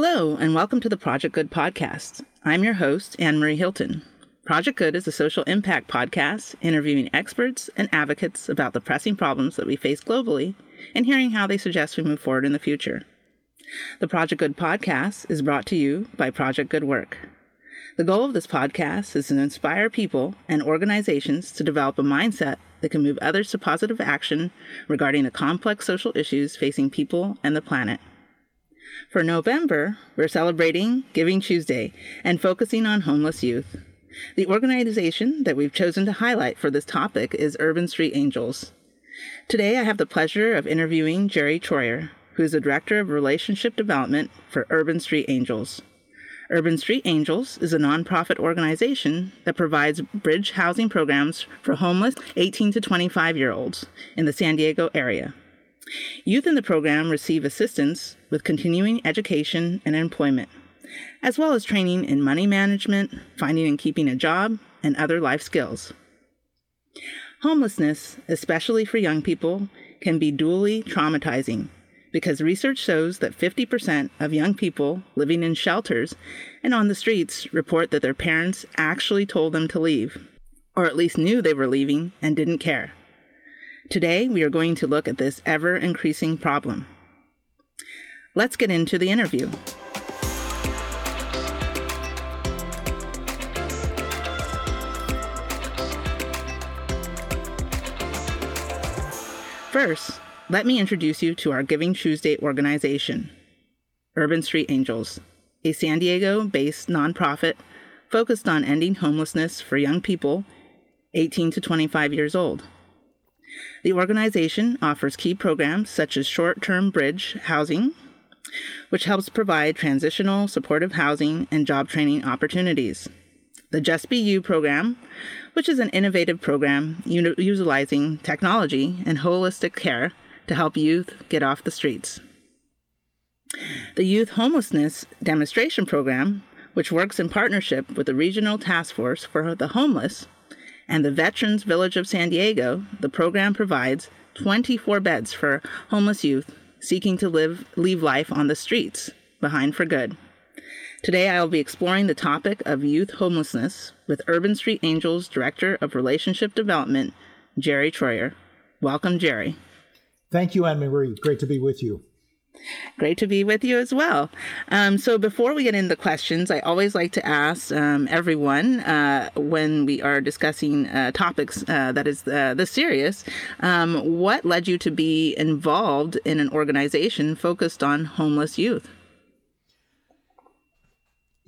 Hello, and welcome to the Project Good podcast. I'm your host, Anne Marie Hilton. Project Good is a social impact podcast interviewing experts and advocates about the pressing problems that we face globally and hearing how they suggest we move forward in the future. The Project Good podcast is brought to you by Project Good Work. The goal of this podcast is to inspire people and organizations to develop a mindset that can move others to positive action regarding the complex social issues facing people and the planet. For November, we're celebrating Giving Tuesday and focusing on homeless youth. The organization that we've chosen to highlight for this topic is Urban Street Angels. Today, I have the pleasure of interviewing Jerry Troyer, who is the Director of Relationship Development for Urban Street Angels. Urban Street Angels is a nonprofit organization that provides bridge housing programs for homeless 18 to 25 year olds in the San Diego area. Youth in the program receive assistance with continuing education and employment as well as training in money management, finding and keeping a job, and other life skills. Homelessness, especially for young people, can be dually traumatizing because research shows that 50% of young people living in shelters and on the streets report that their parents actually told them to leave, or at least knew they were leaving and didn't care. Today, we are going to look at this ever increasing problem. Let's get into the interview. First, let me introduce you to our Giving Tuesday organization, Urban Street Angels, a San Diego based nonprofit focused on ending homelessness for young people 18 to 25 years old. The organization offers key programs such as short term bridge housing, which helps provide transitional supportive housing and job training opportunities. The Just Be You program, which is an innovative program utilizing technology and holistic care to help youth get off the streets. The Youth Homelessness Demonstration Program, which works in partnership with the Regional Task Force for the Homeless and the Veterans Village of San Diego, the program provides 24 beds for homeless youth seeking to live leave life on the streets behind for good. Today, I will be exploring the topic of youth homelessness with Urban Street Angels Director of Relationship Development, Jerry Troyer. Welcome, Jerry. Thank you, Anne Marie. Great to be with you. Great to be with you as well. Um, so, before we get into questions, I always like to ask um, everyone uh, when we are discussing uh, topics uh, that is uh, this serious, um, what led you to be involved in an organization focused on homeless youth?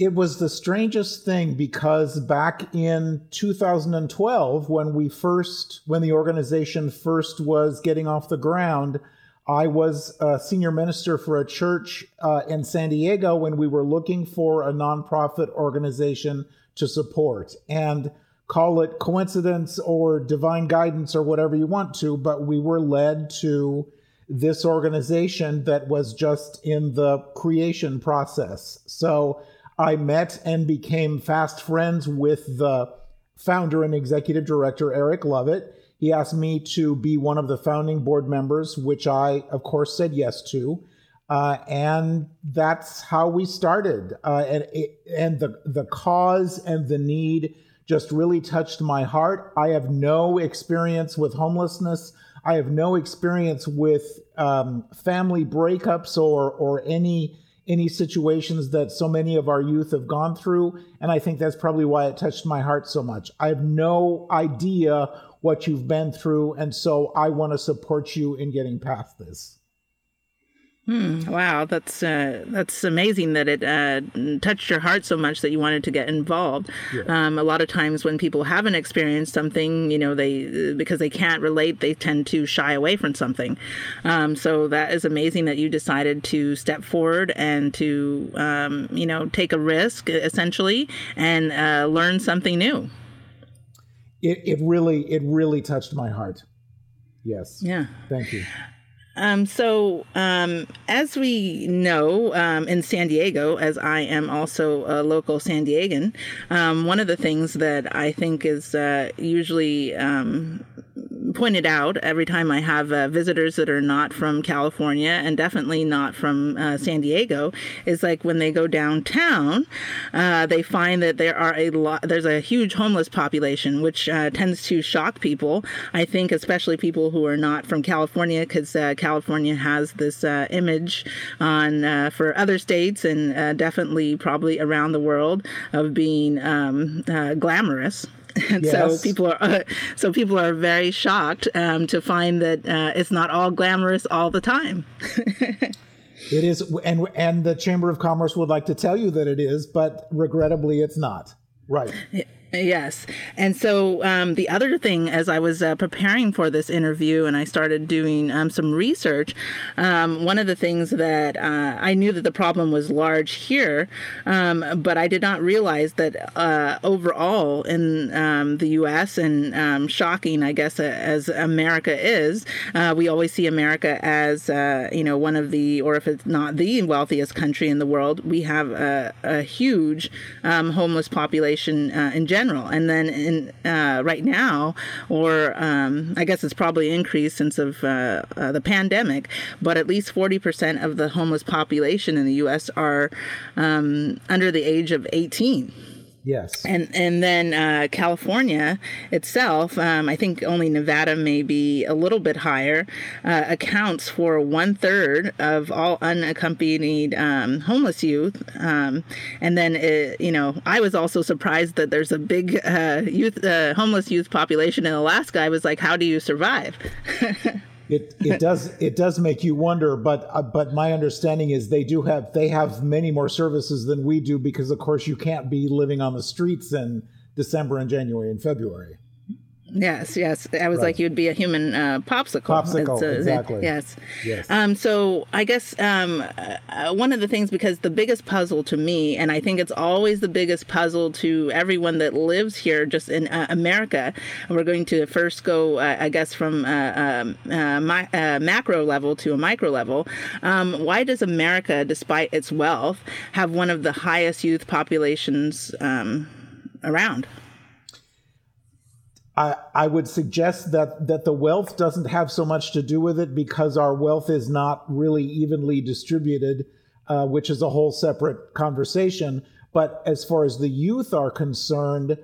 it was the strangest thing because back in 2012 when we first when the organization first was getting off the ground i was a senior minister for a church uh, in san diego when we were looking for a nonprofit organization to support and call it coincidence or divine guidance or whatever you want to but we were led to this organization that was just in the creation process so I met and became fast friends with the founder and executive director, Eric Lovett. He asked me to be one of the founding board members, which I, of course, said yes to. Uh, and that's how we started. Uh, and it, and the the cause and the need just really touched my heart. I have no experience with homelessness. I have no experience with um, family breakups or or any any situations that so many of our youth have gone through. And I think that's probably why it touched my heart so much. I have no idea what you've been through. And so I want to support you in getting past this. Hmm, wow, that's uh, that's amazing that it uh, touched your heart so much that you wanted to get involved. Yeah. Um, a lot of times when people haven't experienced something, you know, they because they can't relate, they tend to shy away from something. Um, so that is amazing that you decided to step forward and to um, you know take a risk essentially and uh, learn something new. It it really it really touched my heart. Yes. Yeah. Thank you. Um, so, um, as we know um, in San Diego, as I am also a local San Diegan, um, one of the things that I think is uh, usually um, pointed out every time I have uh, visitors that are not from California and definitely not from uh, San Diego is like when they go downtown, uh, they find that there are a lot, there's a huge homeless population, which uh, tends to shock people. I think, especially people who are not from California, because uh, California has this uh, image on for other states and definitely probably around the world of being um, glamorous. And yes. so people are uh, so people are very shocked um, to find that uh, it's not all glamorous all the time. it is, and and the Chamber of Commerce would like to tell you that it is, but regrettably, it's not. Right. Yes. And so um, the other thing, as I was uh, preparing for this interview and I started doing um, some research, um, one of the things that uh, I knew that the problem was large here, um, but I did not realize that uh, overall in um, the U.S. and um, shocking, I guess, as America is, uh, we always see America as uh, you know one of the, or if it's not the wealthiest country in the world, we have a, a huge homeless population uh, in general general. And then in uh, right now, or um, I guess it's probably increased since of uh, uh the pandemic, but at least 40% of the homeless population in the U.S. are um, under the age of 18. Yes. And and then uh, California itself, um, I think only Nevada may be a little bit higher, uh, accounts for one third of all unaccompanied um, homeless youth. Um, and then it, you know, I was also surprised that there's a big uh, youth uh, homeless youth population in Alaska. I was like, how do you survive? it it does it does make you wonder but uh, but my understanding is they do have they have many more services than we do because of course you can't be living on the streets in December and January and February Yes, yes. I was right. like, you'd be a human uh, popsicle. Popsicle, exactly. It, yes. Yes. Um, so I guess um, uh, one of the things, because the biggest puzzle to me, and I think it's always the biggest puzzle to everyone that lives here, just in uh, America, we're going to first go, uh, I guess, from um, uh, my, macro level to a micro level. Um, why does America, despite its wealth, have one of the highest youth populations um, around? I, I would suggest that that the wealth doesn't have so much to do with it because our wealth is not really evenly distributed, uh, which is a whole separate conversation. But as far as the youth are concerned,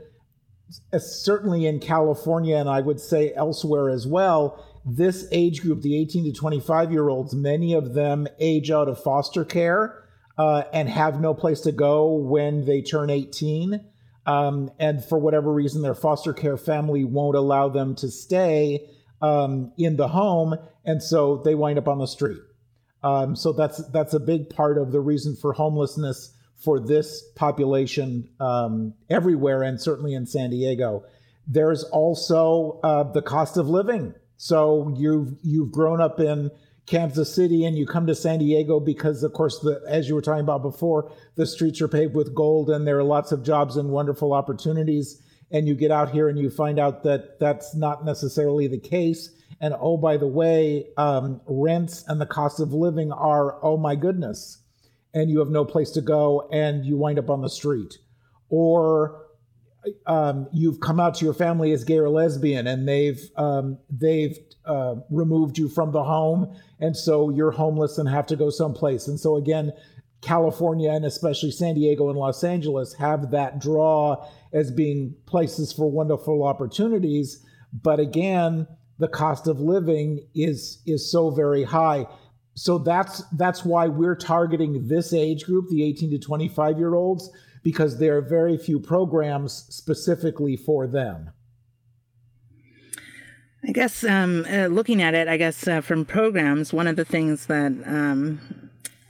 uh, certainly in California and I would say elsewhere as well, this age group, the 18 to 25 year olds, many of them age out of foster care uh, and have no place to go when they turn 18 um, and for whatever reason, their foster care family won't allow them to stay um, in the home, and so they wind up on the street. Um, so that's that's a big part of the reason for homelessness for this population um, everywhere, and certainly in San Diego. There's also uh, the cost of living. So you've you've grown up in Kansas City and you come to San Diego because, of course, the, as you were talking about before, the streets are paved with gold and there are lots of jobs and wonderful opportunities. And you get out here and you find out that that's not necessarily the case. And oh, by the way, um, rents and the cost of living are, oh my goodness. And you have no place to go and you wind up on the street. Or um, you've come out to your family as gay or lesbian and they've um, they've uh, removed you from the home and so you're homeless and have to go someplace. And so again california and especially san diego and los angeles have that draw as being places for wonderful opportunities. But again the cost of living is is so very high. So that's that's why we're targeting this age group the 18 to 25 year olds because there are very few programs specifically for them. I guess um, uh, looking at it, I guess uh, from programs, one of the things that um,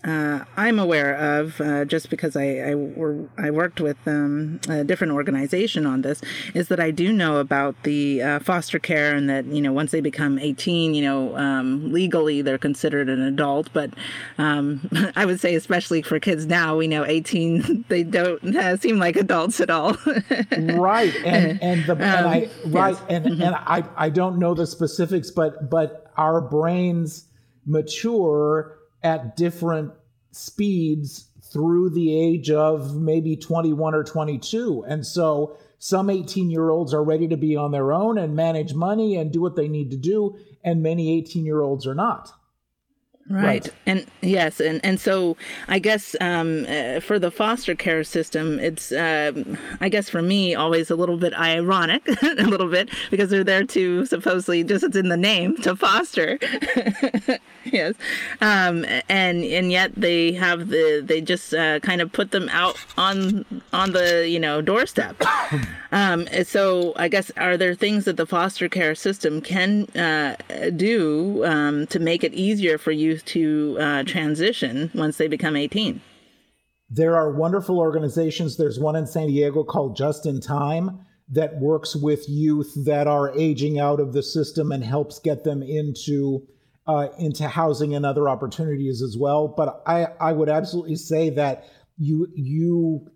uh, I'm aware of, uh, just because I I, were, I worked with um, a different organization on this, is that I do know about the uh, foster care and that you know once they become 18, you know um, legally they're considered an adult. But um, I would say, especially for kids now, we know 18 they don't uh, seem like adults at all. right, and and the and I um, right yes. and mm-hmm. and I I don't know the specifics, but but our brains mature at different speeds through the age of maybe 21 or 22. And so some 18 year olds are ready to be on their own and manage money and do what they need to do, and many 18 year olds are not. Right. right. And yes, and, and so I guess um, uh, for the foster care system, it's, uh, I guess for me, always a little bit ironic, a little bit, because they're there to supposedly, just it's in the name, to foster. yes. Um, and and yet they have the, they just uh, kind of put them out on, on the, you know, doorstep. Um, so I guess, are there things that the foster care system can uh, do um, to make it easier for you to uh, transition once they become 18? There are wonderful organizations. There's one in San Diego called Just in Time that works with youth that are aging out of the system and helps get them into uh, into housing and other opportunities as well. But I, I would absolutely say that you you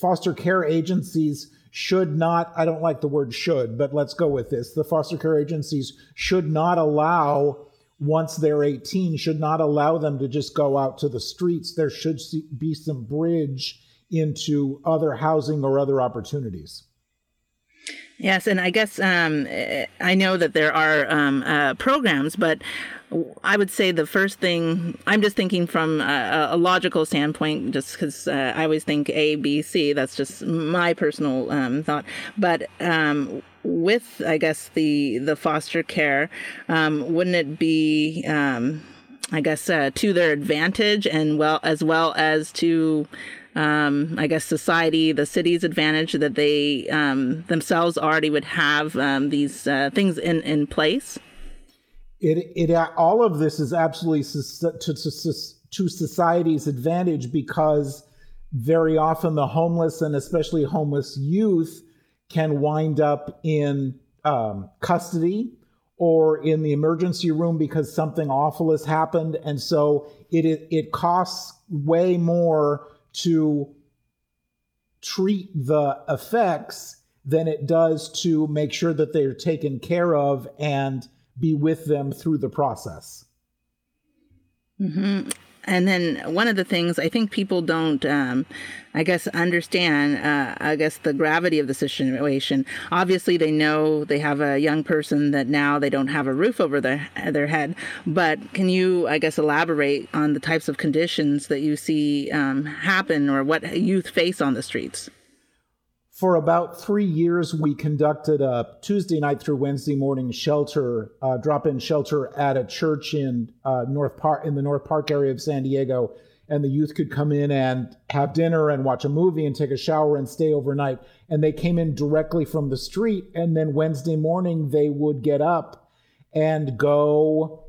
foster care agencies should not I don't like the word should, but let's go with this. The foster care agencies should not allow once they're 18 should not allow them to just go out to the streets. There should be some bridge into other housing or other opportunities. Yes, and I guess um, I know that there are um, uh, programs, but I would say the first thing I'm just thinking from a, a logical standpoint, just because uh, I always think A, B, C. That's just my personal um, thought. But um, with, I guess the the foster care, um, wouldn't it be, um, I guess, uh, to their advantage and well as well as to um, I guess society, the city's advantage that they um, themselves already would have um, these uh, things in, in place? It it all of this is absolutely to, to, society's advantage because very often the homeless and especially homeless youth can wind up in um, custody or in the emergency room because something awful has happened. And so it it, it costs way more to treat the effects than it does to make sure that they're taken care of and be with them through the process. Mm-hmm. And then one of the things I think people don't, um, I guess, understand, uh, I guess, the gravity of the situation. Obviously, they know they have a young person that now they don't have a roof over their, their head. But can you, I guess, elaborate on the types of conditions that you see um, happen or what youth face on the streets? For about three years, we conducted a Tuesday night through Wednesday morning shelter, uh, drop-in shelter at a church in uh, North Park in the North Park area of San Diego, and the youth could come in and have dinner and watch a movie and take a shower and stay overnight. And they came in directly from the street, and then Wednesday morning they would get up and go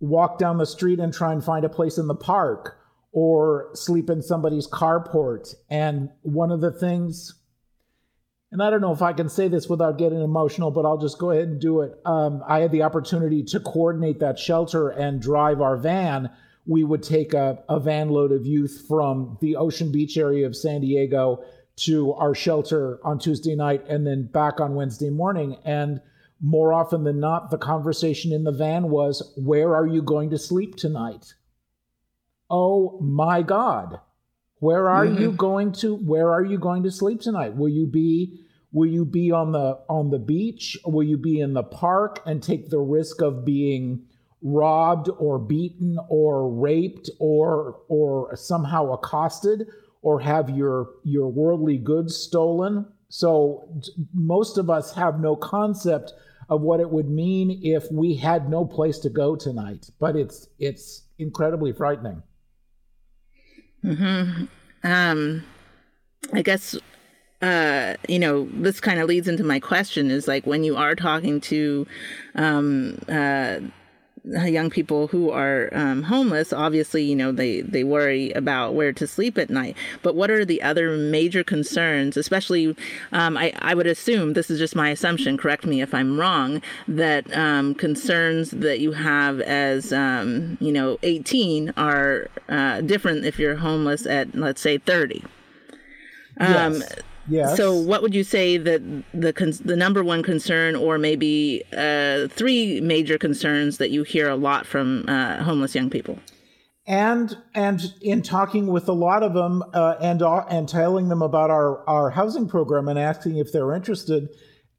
walk down the street and try and find a place in the park or sleep in somebody's carport. And one of the things and I don't know if I can say this without getting emotional, but I'll just go ahead and do it. Um, I had the opportunity to coordinate that shelter and drive our van. We would take a, a van load of youth from the Ocean Beach area of San Diego to our shelter on Tuesday night and then back on Wednesday morning. And more often than not, the conversation in the van was, Where are you going to sleep tonight? Oh my God. Where are mm-hmm. you going to where are you going to sleep tonight? Will you be Will you be on the on the beach? Will you be in the park and take the risk of being robbed or beaten or raped or or somehow accosted or have your your worldly goods stolen? So most of us have no concept of what it would mean if we had no place to go tonight. But it's it's incredibly frightening. Hmm. Um. I guess uh, you know, this kind of leads into my question is like when you are talking to um, uh, young people who are um, homeless, obviously, you know, they, they worry about where to sleep at night. But what are the other major concerns, especially, um, I, I would assume, this is just my assumption, correct me if I'm wrong, that um, concerns that you have as, um, you know, 18 are uh, different if you're homeless at, let's say, 30. Um, yes Yes. So, what would you say that the con- the number one concern, or maybe uh, three major concerns that you hear a lot from uh, homeless young people? and and in talking with a lot of them uh, and and telling them about our our housing program and asking if they're interested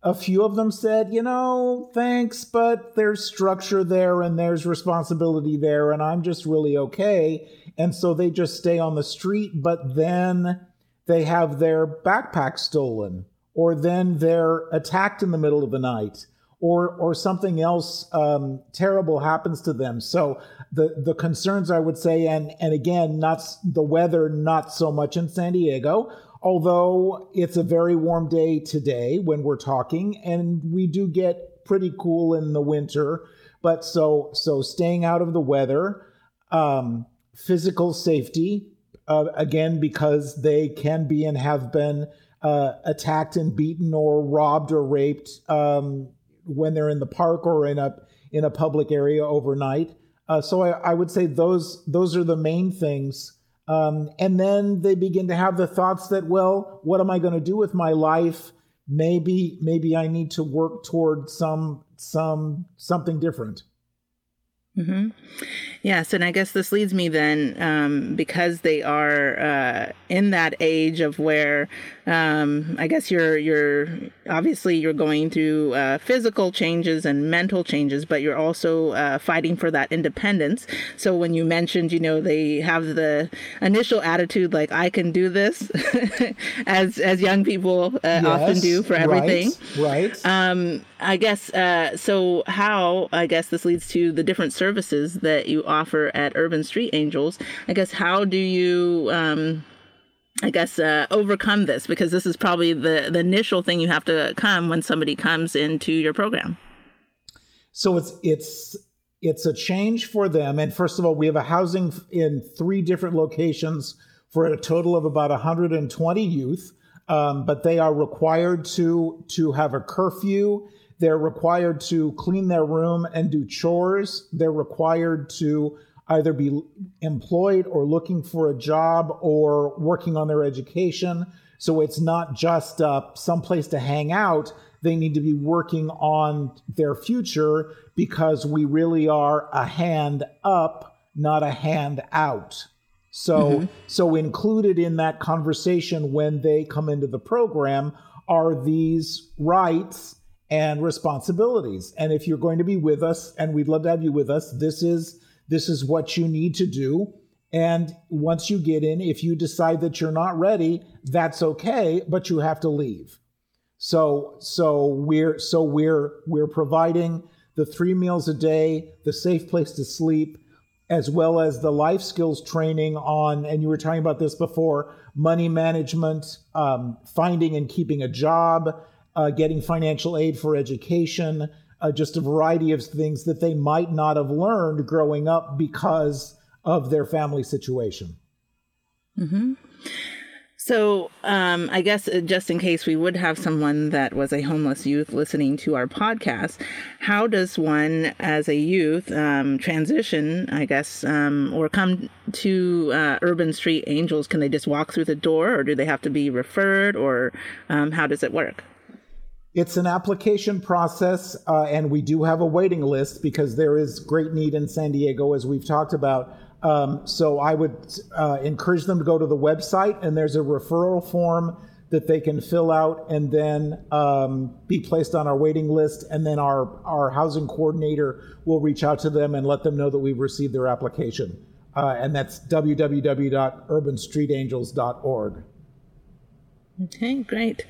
a few of them said you know thanks but there's structure there and there's responsibility there and i'm just really okay and so they just stay on the street but then they have their backpack stolen or then they're attacked in the middle of the night or or something else um, terrible happens to them. So the the concerns I would say, and and again, not the weather, not so much in San Diego. Although it's a very warm day today when we're talking, and we do get pretty cool in the winter. But so so staying out of the weather, um, physical safety, uh, again because they can be and have been uh, attacked and beaten or robbed or raped um, when they're in the park or in a in a public area overnight. Uh, so I, I, would say those those are the main things. Um, and then they begin to have the thoughts that, well, what am I going to do with my life? Maybe maybe I need to work toward some some something different. Mm-hmm. Yes, and I guess this leads me then, um, because they are uh, in that age of where um, I guess you're you're obviously you're going through uh, physical changes and mental changes, but you're also uh, fighting for that independence. So when you mentioned, you know, they have the initial attitude like I can do this, as as young people uh, yes, often do for everything. Right. right. Um, I guess uh, so. How I guess this leads to the different services that you offer at Urban Street Angels. I guess how do you um, I guess uh, overcome this because this is probably the the initial thing you have to come when somebody comes into your program. So it's it's it's a change for them. And first of all, we have a housing in three different locations for a total of about 120 youth. Um, but they are required to to have a curfew. They're required to clean their room and do chores. They're required to either be employed or looking for a job or working on their education. So it's not just uh, some place to hang out. They need to be working on their future because we really are a hand up, not a hand out. So, mm-hmm. so included in that conversation when they come into the program are these rights and responsibilities. And if you're going to be with us, and we'd love to have you with us, this is this is what you need to do. And once you get in, if you decide that you're not ready, that's okay, but you have to leave. So so we're so we're we're providing the three meals a day, the safe place to sleep, as well as the life skills training on, and you were talking about this before, money management, um, finding and keeping a job, uh, getting financial aid for education, uh, just a variety of things that they might not have learned growing up because of their family situation. Mm-hmm. So, um, I guess uh, just in case we would have someone that was a homeless youth listening to our podcast, how does one, as a youth, um, transition, I guess, um, or come to uh, Urban Street Angels? Can they just walk through the door, or do they have to be referred, or um, how does it work? It's an application process, uh, and we do have a waiting list because there is great need in San Diego, as we've talked about. Um, so I would uh, encourage them to go to the website, and there's a referral form that they can fill out and then um, be placed on our waiting list. And then our, our housing coordinator will reach out to them and let them know that we've received their application. Uh, and that's www.urbanstreetangels.org. Okay, great.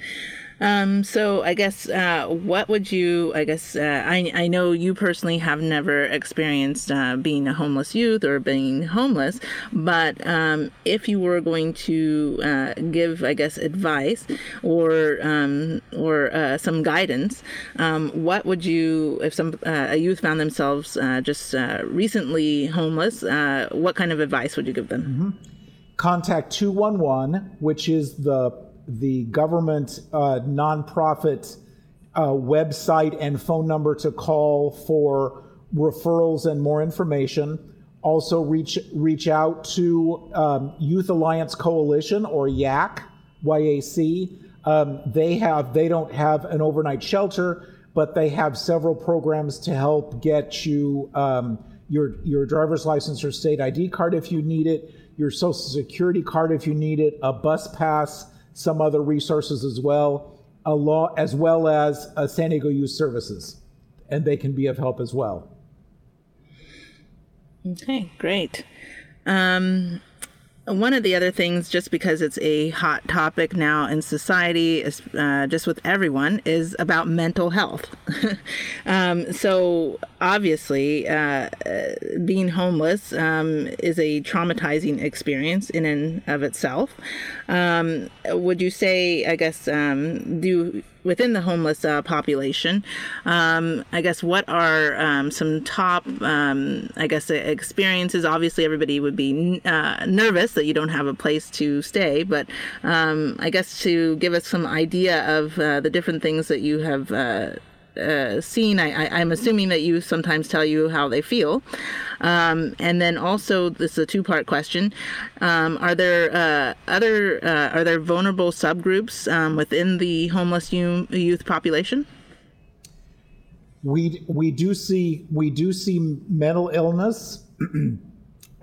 Um, so I guess uh, what would you? I guess uh, I I know you personally have never experienced uh, being a homeless youth or being homeless, but um, if you were going to uh, give, I guess, advice or um, or uh, some guidance, um, what would you? If some uh, a youth found themselves just recently homeless, what kind of advice would you give them? Mm-hmm. Contact two one one, which is the the government uh, nonprofit uh, website and phone number to call for referrals and more information. Also, reach reach out to um, Youth Alliance Coalition or YAC, YAC. Um, they have they don't have an overnight shelter, but they have several programs to help get you um, your your driver's license or state ID card if you need it, your social security card if you need it, a bus pass, some other resources as well, as well as uh, San Diego Youth Services, and they can be of help as well. Okay, great. Um, one of the other things, just because it's a hot topic now in society, uh, just with everyone, is about mental health. um, so, obviously, uh, being homeless um, is a traumatizing experience in and of itself. Um, would you say, I guess, um, do within the homeless uh, population. Um, I guess what are um, some top, um, I guess, experiences? Obviously, everybody would be uh, nervous that you don't have a place to stay, but I guess to give us some idea of uh, the different things that you have uh, seen, I, am assuming that you sometimes tell you how they feel. Um, and then also, this is a two part question um, Are there uh, other, uh, are there vulnerable subgroups um, within the homeless youth population? We, we do see we do see mental illness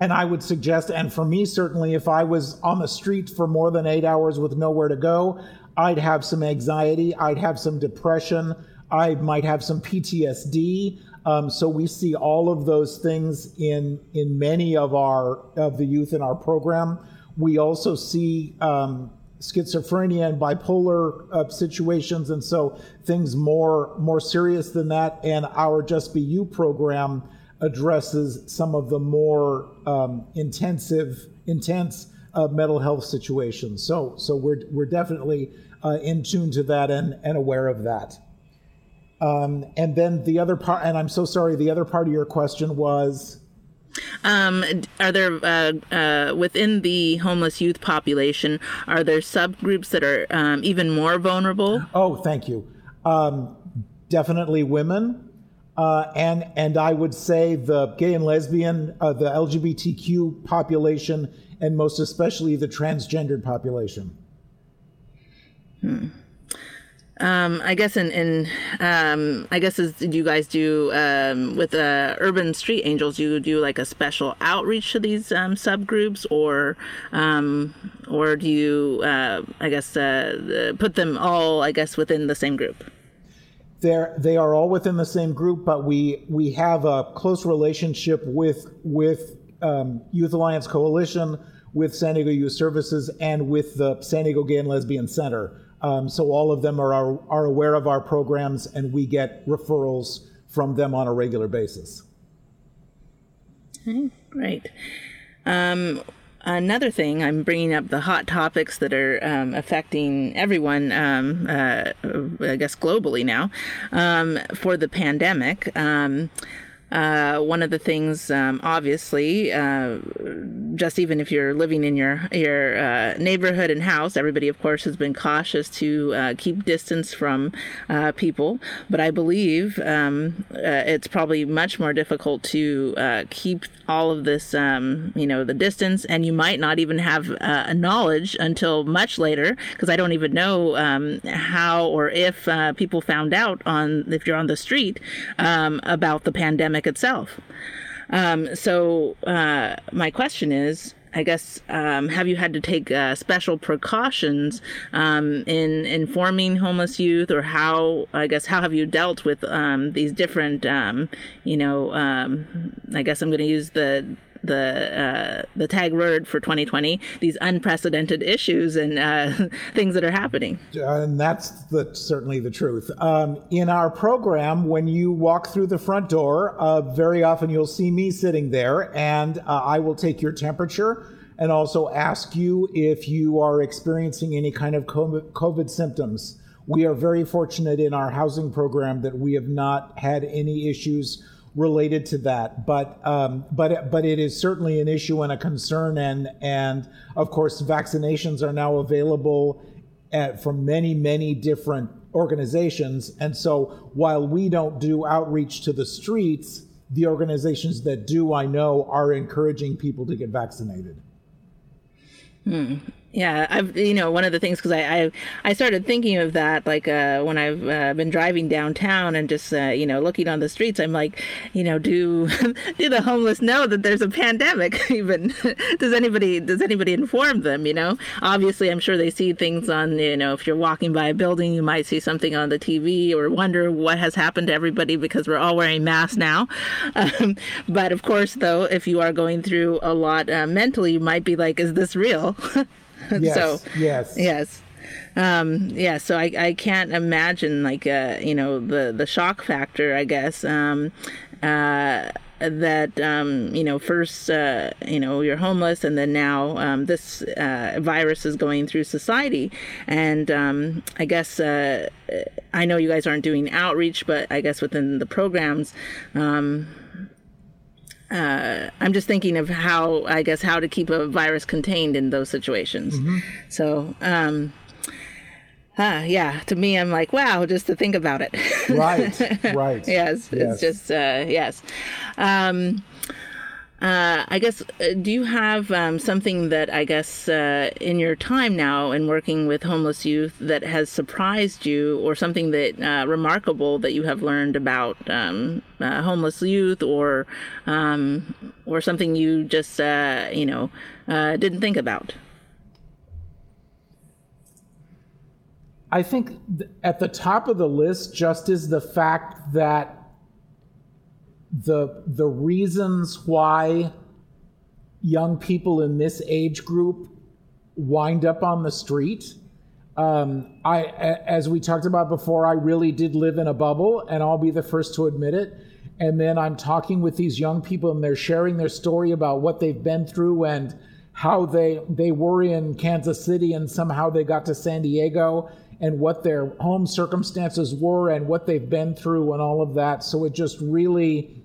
and I would suggest, and for me, certainly, if I was on the street for more than eight hours with nowhere to go, I'd have some anxiety, I'd have some depression, I might have some PTSD. Um, so we see all of those things in in many of our of the youth in our program. We also see um, schizophrenia and bipolar uh, situations, and so things more more serious than that. And our Just Be You program addresses some of the more um, intensive intense uh, mental health situations. So so we're we're definitely uh, in tune to that and and aware of that. Um, and then the other part, and I'm so sorry, the other part of your question was. Um, are there uh, uh, within the homeless youth population? Are there subgroups that are um, even more vulnerable? Oh, thank you. Um, definitely women, uh, and and I would say the gay and lesbian, uh, the LGBTQ population, and most especially the transgendered population. Hmm. Um, I guess in, in um, I guess as you guys do um, with uh, Urban Street Angels, you do like a special outreach to these um, subgroups, or um, or do you, uh, I guess, uh, put them all, I guess, within the same group? They're, they are all within the same group, but we we have a close relationship with with um, Youth Alliance Coalition, with San Diego Youth Services, and with the San Diego Gay and Lesbian Center. Um, so all of them are, are, are aware of our programs, and we get referrals from them on a regular basis. Okay, great. Um, another thing, I'm bringing up the hot topics that are um, affecting everyone, um, uh, I guess globally now, um, for the pandemic. Uh, one of the things, um, obviously, uh, just even if you're living in your your uh, neighborhood and house, everybody, of course, has been cautious to uh, keep distance from uh, people. But I believe um, it's probably much more difficult to keep all of this, um, you know, the distance, and you might not even have a knowledge until much later, because I don't even know um, how or if people found out on if you're on the street um, about the pandemic pandemic itself. Um, so uh, my question is, I guess, um, have you had to take uh, special precautions um, in informing homeless youth, or how, I guess, how have you dealt with um, these different, um, you know, um, I guess I'm going to use the the uh, the tag word for 2020 these unprecedented issues and uh, things that are happening. And that's the, certainly the truth. Um, in our program, when you walk through the front door, uh, very often you'll see me sitting there, and uh, I will take your temperature and also ask you if you are experiencing any kind of COVID symptoms. We are very fortunate in our housing program that we have not had any issues related to that. But um, but but it is certainly an issue and a concern, and and of course vaccinations are now available at, from many many different organizations. And so while we don't do outreach to the streets, the organizations that do, I know, are encouraging people to get vaccinated. Hmm. Yeah, I've you know one of the things because I, I I started thinking of that like uh, when I've uh, been driving downtown and just uh, you know looking on the streets. I'm like, you know, do do the homeless know that there's a pandemic? Even does anybody does anybody inform them? You know, obviously I'm sure they see things on you know if you're walking by a building, you might see something on the TV or wonder what has happened to everybody because we're all wearing masks now. Um, but of course, though, if you are going through a lot uh, mentally, you might be like, is this real? Yes, so yes, yes. Um, yeah, so I, I can't imagine like uh, you know the the shock factor. I guess um, uh, that um, you know first uh, you know you're homeless and then now um, this uh, virus is going through society and um, I guess uh, I know you guys aren't doing outreach but I guess within the programs um, uh, I'm just thinking of how I guess how to keep a virus contained in those situations. Mm-hmm. So, um, uh, yeah, to me, I'm like, wow, just to think about it. right, right. yes, yes, it's just uh, yes. Um, uh, I guess, uh, do you have um, something that I guess uh, in your time now in working with homeless youth that has surprised you, or something that uh, remarkable that you have learned about um, uh, homeless youth, or um, or something you just uh, you know didn't think about? I think at the top of the list just is the fact that the the reasons why young people in this age group wind up on the street. Um, I, as we talked about before, I really did live in a bubble, and I'll be the first to admit it. And then I'm talking with these young people, and they're sharing their story about what they've been through and how they they were in Kansas City, and somehow they got to San Diego, and what their home circumstances were, and what they've been through, and all of that. So it just really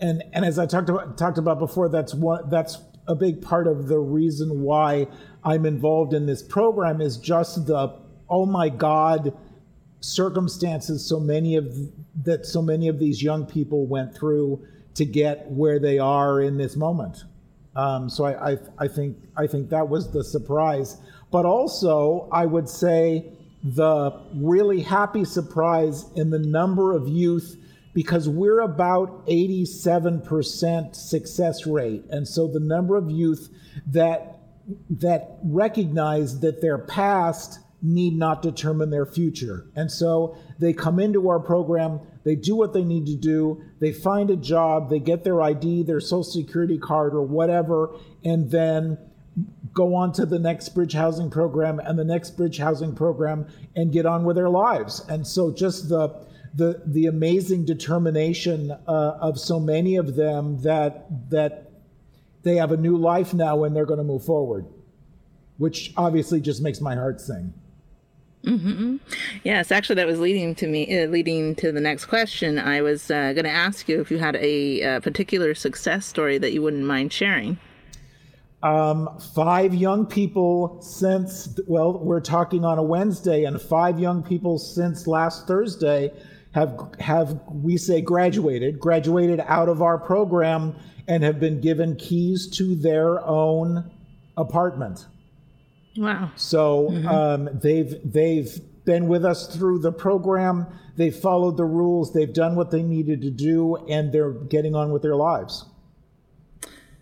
and and as I talked about talked about before, that's that's a big part of the reason why I'm involved in this program is just the oh my god circumstances so many of that so many of these young people went through to get where they are in this moment. Um, so I, I I think I think that was the surprise, but also I would say the really happy surprise in the number of youth because we're about 87% success rate. And so the number of youth that that recognize that their past need not determine their future. And so they come into our program, they do what they need to do, they find a job, they get their ID, their social security card or whatever, and then go on to the next bridge housing program and the next bridge housing program and get on with their lives. And so just the the the amazing determination uh, of so many of them that that they have a new life now and they're going to move forward, which obviously just makes my heart sing. Mm-hmm. Yes, actually, that was leading to me, uh, leading to the next question. I was uh, going to ask you if you had a, a, particular success story that you wouldn't mind sharing. Um, five young people since, well, we're talking on a Wednesday, and five young people since last Thursday have have we say graduated, graduated out of our program and have been given keys to their own apartment. Wow. So mm-hmm. um, they've they've been with us through the program. They've followed the rules. They've done what they needed to do, and they're getting on with their lives.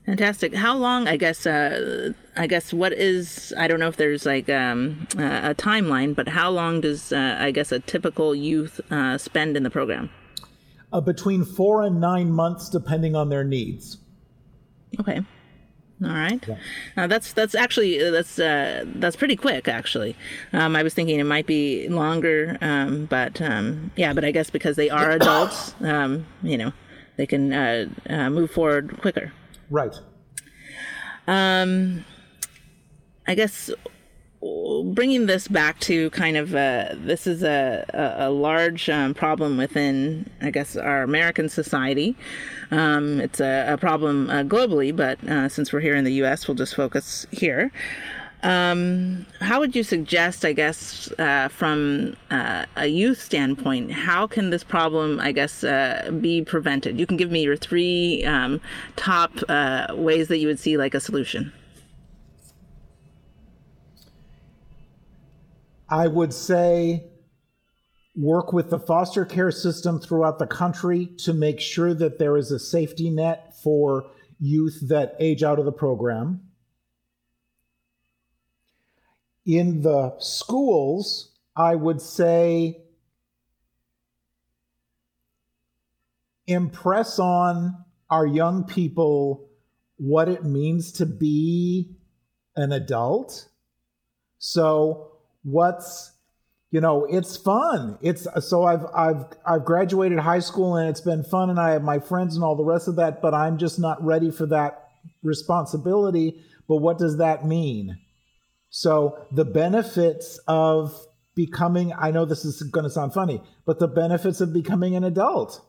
Fantastic. How long? I guess. Uh, I guess what is? I don't know if there's like um, a timeline, but how long does uh, I guess a typical youth uh, spend in the program? Uh, between four and nine months, depending on their needs. Okay. All right. Yeah. Now that's that's actually uh, that's uh, that's pretty quick actually. Um, I was thinking it might be longer, um, but um, yeah, but I guess because they are adults, um, you know, they can uh, uh, move forward quicker. Right. Um, I guess bringing this back to kind of uh, this is a, a, a large um, problem within, I guess, our American society. Um, it's a, a problem uh, globally, but uh, since we're here in the U.S., we'll just focus here. Um, how would you suggest, I guess, uh, from uh, a youth standpoint, how can this problem, I guess, uh, be prevented? You can give me your three um, top uh, ways that you would see like a solution. I would say work with the foster care system throughout the country to make sure that there is a safety net for youth that age out of the program. In the schools, I would say impress on our young people what it means to be an adult. So, what's you know, it's fun. It's so I've I've I've graduated high school and it's been fun and I have my friends and all the rest of that, but I'm just not ready for that responsibility. But what does that mean? So the benefits of becoming I know this is going to sound funny, but the benefits of becoming an adult.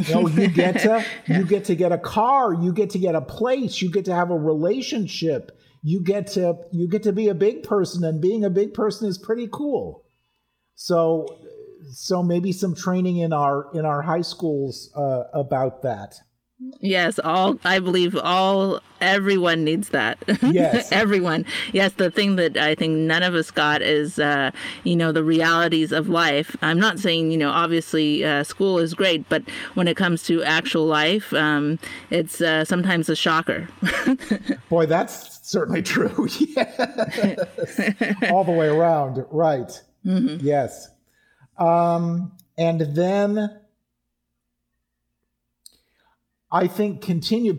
You know, you get to you get to get a car, you get to get a place, you get to have a relationship, you get to you get to be a big person and being a big person is pretty cool. So so maybe some training in our in our high schools uh, about that. Yes, all I believe all everyone needs that. Yes. everyone. Yes, the thing that I think none of us got is uh, you know, the realities of life. I'm not saying, you know, obviously uh, school is great, but when it comes to actual life, um, it's uh, sometimes a shocker. Boy, that's certainly true. yes. all the way around. Right. Mm-hmm. Yes. Um, and then I think continue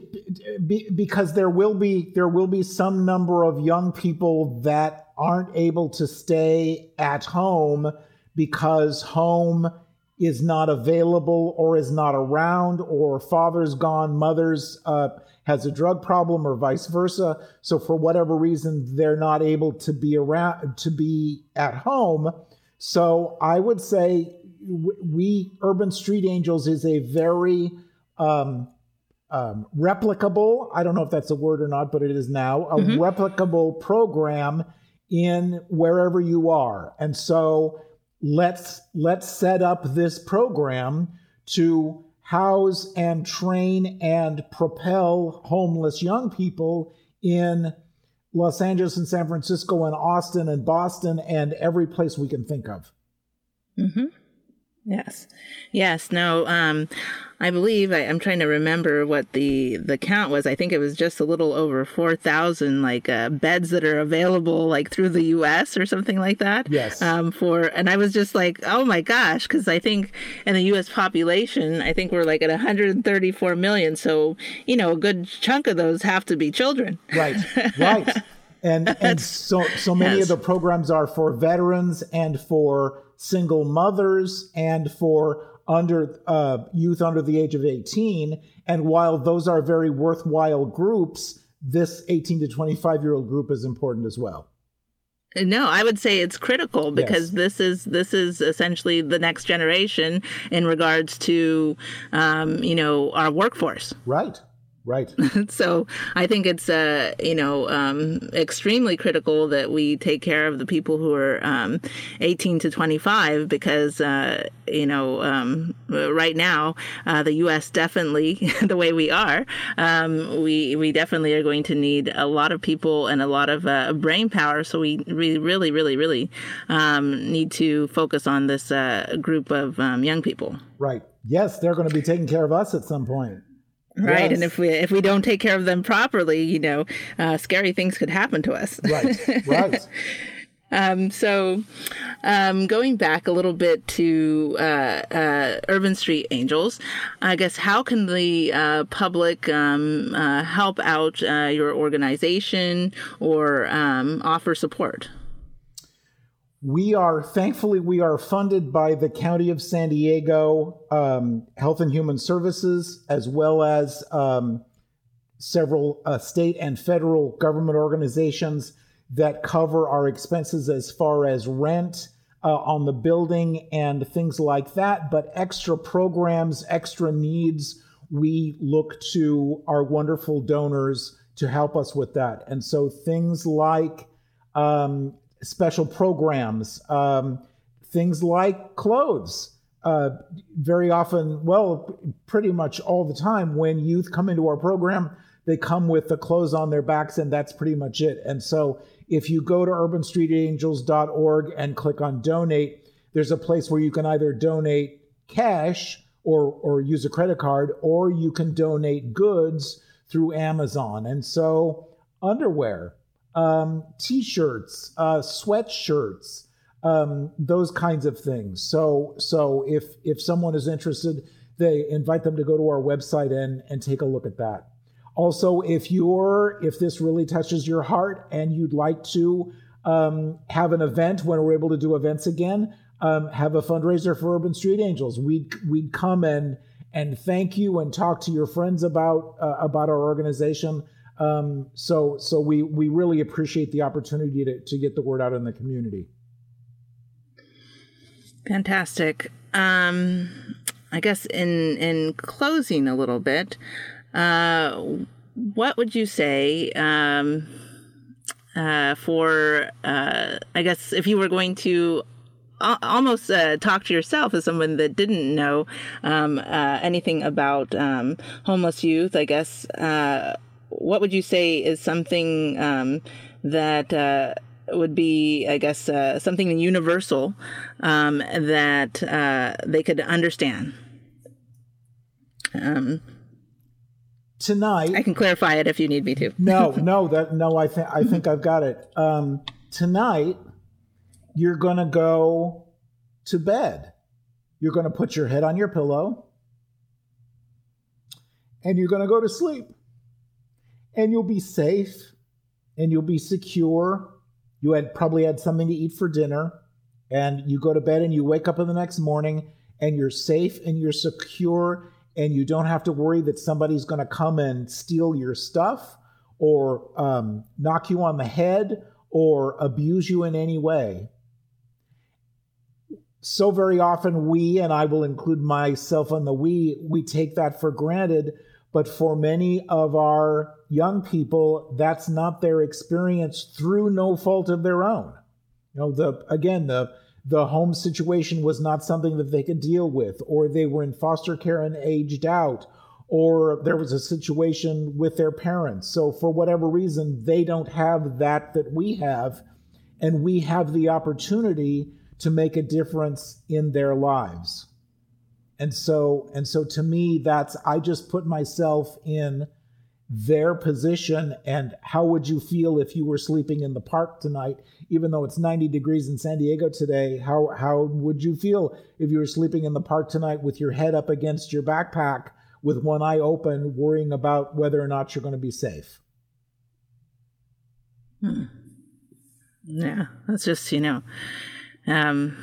because there will be there will be some number of young people that aren't able to stay at home because home is not available or is not around or father's gone mother's uh, has a drug problem or vice versa. So for whatever reason they're not able to be around to be at home. So i would say we urban street angels is a very um, um, replicable. I don't know if that's a word or not, but it is now a mm-hmm. replicable program in wherever you are. And so let's let's set up this program to house and train and propel homeless young people in Los Angeles and San Francisco and Austin and Boston and every place we can think of. Mm-hmm. Yes. Yes. No, um, I believe I, am trying to remember what the, the count was. I think it was just a little over 4,000 like uh, beds that are available like through the US or something like that. Yes. Um, for, and I was just like, oh my gosh, because I think in the US population, I think we're like at 134 million. So, you know, a good chunk of those have to be children. Right. Right. and and so so many yes. of the programs are for veterans and for single mothers and for under uh, youth under the age of 18 and while those are very worthwhile groups this 18 to 25 year old group is important as well no, I would say it's critical because yes. this is this is essentially the next generation in regards to, um, you know, our workforce. Right. Right. so I think it's uh, you know um, extremely critical that we take care of the people who are um, 18 to 25 because uh, you know um, right now uh, the U.S. definitely the way we are um, we we definitely are going to need a lot of people and a lot of uh, brain power. So we really really really really um, need to focus on this uh, group of um, young people. Right. Yes, they're going to be taking care of us at some point right yes. and if we if we don't take care of them properly you know uh, scary things could happen to us. Right right. Um, so um, going back a little bit to uh, uh, urban street angels i guess how can the uh, public um, uh, help out uh, your organization or um, offer support we are thankfully we are funded by the county of san diego um, health and human services as well as um, several uh, state and federal government organizations that cover our expenses as far as rent uh, on the building and things like that. But extra programs extra needs we look to our wonderful donors to help us with that. And so things like um, special programs, um, things like clothes. Uh, very often, well, pretty much all the time, when youth come into our program, they come with the clothes on their backs, and that's pretty much it. And so if you go to urbanstreetangels.org and click on donate, there's a place where you can either donate cash or, or use a credit card, or you can donate goods through Amazon. And so, underwear, um, t shirts, uh, sweatshirts, um, those kinds of things. So, so if, if someone is interested, they invite them to go to our website and, and take a look at that. Also, if you're if this really touches your heart and you'd like to um, have an event when we're able to do events again, um, have a fundraiser for Urban Street Angels. We'd we'd come and and thank you and talk to your friends about uh, about our organization. Um, so so we we really appreciate the opportunity to to get the word out in the community. Fantastic. Um, I guess in in closing a little bit, uh, what would you say um, uh, for, uh, I guess, if you were going to almost uh, talk to yourself as someone that didn't know um, uh, anything about um, homeless youth, I guess, uh, what would you say is something um, that uh, would be, I guess, uh, something universal um, that uh, they could understand? Um, tonight. I can clarify it if you need me to. no, no, that no. I think I think I've got it. Um, tonight, you're gonna go to bed. You're gonna put your head on your pillow, and you're gonna go to sleep. And you'll be safe, and you'll be secure. You had probably had something to eat for dinner, and you go to bed, and you wake up in the next morning, and you're safe and you're secure and you don't have to worry that somebody's going to come and steal your stuff or um, knock you on the head or abuse you in any way. So very often, we, and I will include myself on the we, we take that for granted. But for many of our young people, that's not their experience through no fault of their own. You know, the again, the the home situation was not something that they could deal with, or they were in foster care and aged out, or there was a situation with their parents. So, for whatever reason, they don't have that that we have, and we have the opportunity to make a difference in their lives. And so, and so to me, that's I just put myself in their position and how would you feel if you were sleeping in the park tonight even though it's 90 degrees in San Diego today how how would you feel if you were sleeping in the park tonight with your head up against your backpack with one eye open worrying about whether or not you're going to be safe hmm. yeah that's just you know um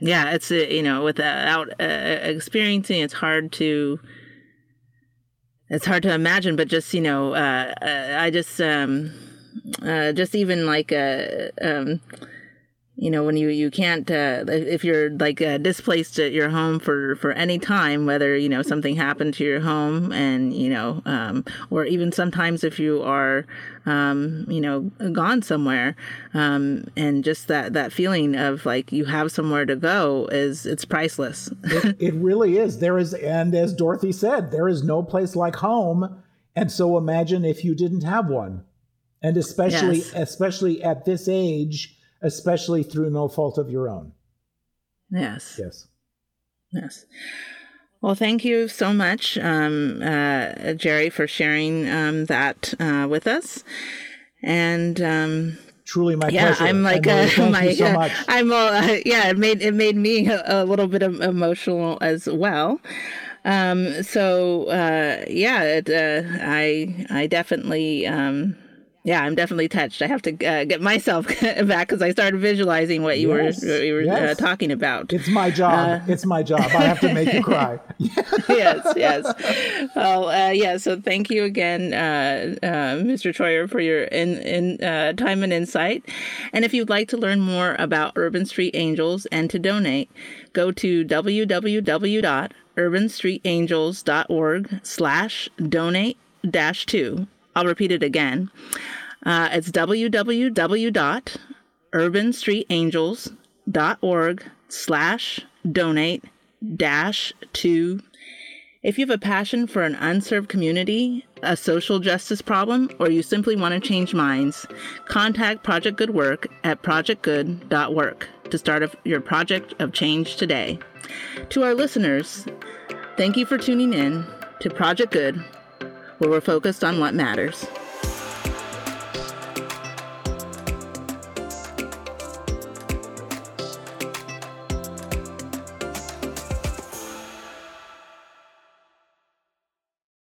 yeah it's uh, you know without uh, experiencing it's hard to it's hard to imagine, but just you know, uh, uh, I just um, uh, just even like uh, um, you know when you you can't uh, if you're like uh, displaced at your home for for any time whether you know something happened to your home and you know um, or even sometimes if you are um, you know gone somewhere um, and just that that feeling of like you have somewhere to go is it's priceless. It, it really is. There is and as dorothy said there is no place like home. And so imagine if you didn't have one. And especially yes. especially at this age especially through no fault of your own. Yes. Yes. Yes. Well, thank you so much, um, uh, Jerry, for sharing um, that uh, with us. And um, truly my yeah, pleasure. I'm like uh, my so uh, I'm uh, yeah, it made it made me a, a little bit emotional as well. Um, so uh, yeah, it, uh, I I definitely um, yeah, I'm definitely touched. I have to uh, get myself back because I started visualizing what you yes, were what you were uh, yes. uh, talking about. It's my job. Uh, it's my job. I have to make you cry. yes, yes. Well, uh, yeah. So thank you again, uh, Mr. Troyer, for your in, in time and insight. And if you'd like to learn more about Urban Street Angels and to donate, go to www.urbanstreetangels.org slash donate dash two I'll repeat it again. Uh, it's www.urbanstreetangels.org slash donate dash two. If you have a passion for an unserved community, a social justice problem, or you simply want to change minds, contact Project Good Work at projectgood.work to start your project of change today. To our listeners, thank you for tuning in to Project Good, where we're focused on what matters.